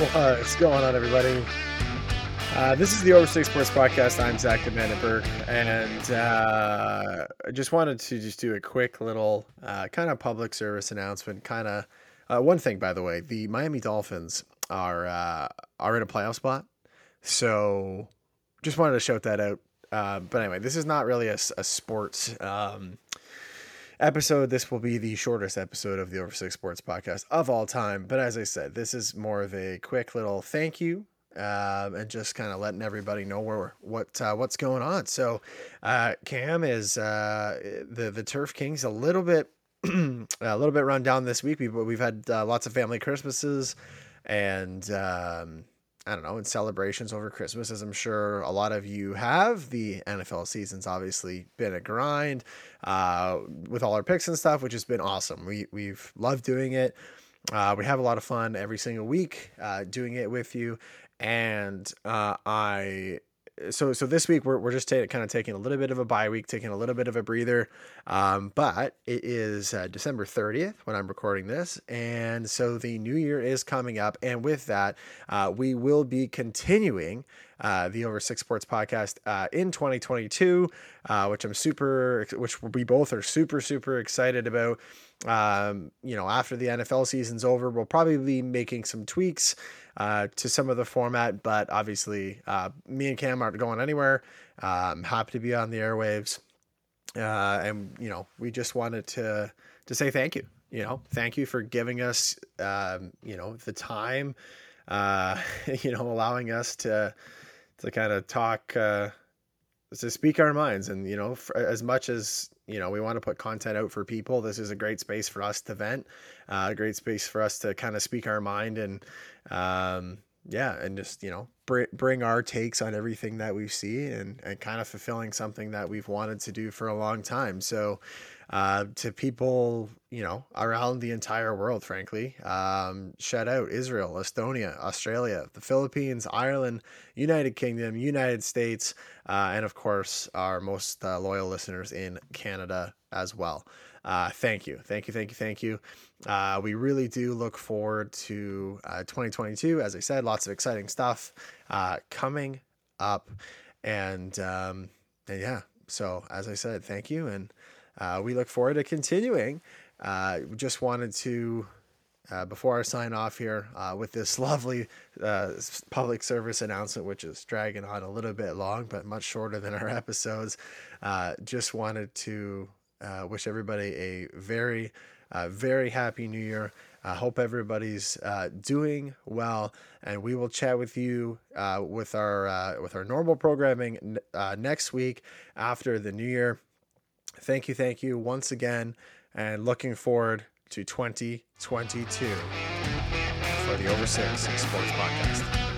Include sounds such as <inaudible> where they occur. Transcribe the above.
What's going on, everybody? Uh, this is the Over Six Sports Podcast. I'm Zach Vandenberg, and uh, I just wanted to just do a quick little uh, kind of public service announcement. Kind of uh, one thing, by the way, the Miami Dolphins are uh, are in a playoff spot, so just wanted to shout that out. Uh, but anyway, this is not really a, a sports um, episode. This will be the shortest episode of the Over Six Sports podcast of all time. But as I said, this is more of a quick little thank you um, and just kind of letting everybody know where what uh, what's going on. So, uh, Cam is uh, the the Turf Kings a little bit <clears throat> a little bit run down this week. We've we've had uh, lots of family Christmases and. Um, I don't know, in celebrations over Christmas, as I'm sure a lot of you have. The NFL season's obviously been a grind uh, with all our picks and stuff, which has been awesome. We, we've loved doing it. Uh, we have a lot of fun every single week uh, doing it with you. And uh, I so so this week we're, we're just kind of taking a little bit of a bye week, taking a little bit of a breather. Um, but it is uh, December 30th when I'm recording this, and so the new year is coming up, and with that, uh, we will be continuing uh, the Over Six Sports podcast uh, in 2022, uh, which I'm super, which we both are super super excited about. Um, you know, after the NFL season's over, we'll probably be making some tweaks uh, to some of the format, but obviously, me and Cam aren't going anywhere. I'm happy to be on the airwaves, and you know, we just wanted to to say thank you. You know, thank you for giving us, um, you know, the time, uh, <laughs> you know, allowing us to to kind of talk, uh, to speak our minds, and you know, for, as much as you know, we want to put content out for people. This is a great space for us to vent, uh, a great space for us to kind of speak our mind and, um, yeah, and just you know br- bring our takes on everything that we see and and kind of fulfilling something that we've wanted to do for a long time. So, uh, to people you know around the entire world, frankly, um, shout out Israel, Estonia, Australia, the Philippines, Ireland, United Kingdom, United States, uh, and of course our most uh, loyal listeners in Canada as well. Uh, thank you, thank you, thank you, thank you. Uh, we really do look forward to uh, 2022. As I said, lots of exciting stuff uh, coming up, and um, and yeah. So as I said, thank you, and uh, we look forward to continuing. Uh, just wanted to. Uh, before I sign off here uh, with this <laughs> lovely uh, public service announcement, which is dragging on a little bit long, but much shorter than our <laughs> episodes, uh, just wanted to wish everybody a very very happy new year. I hope everybody's uh, doing well, and we will chat with you uh, with our uh, with our normal programming uh, next week after the new year. Thank you, thank you once again, and looking forward to 2022 for the Over Six Sports Podcast.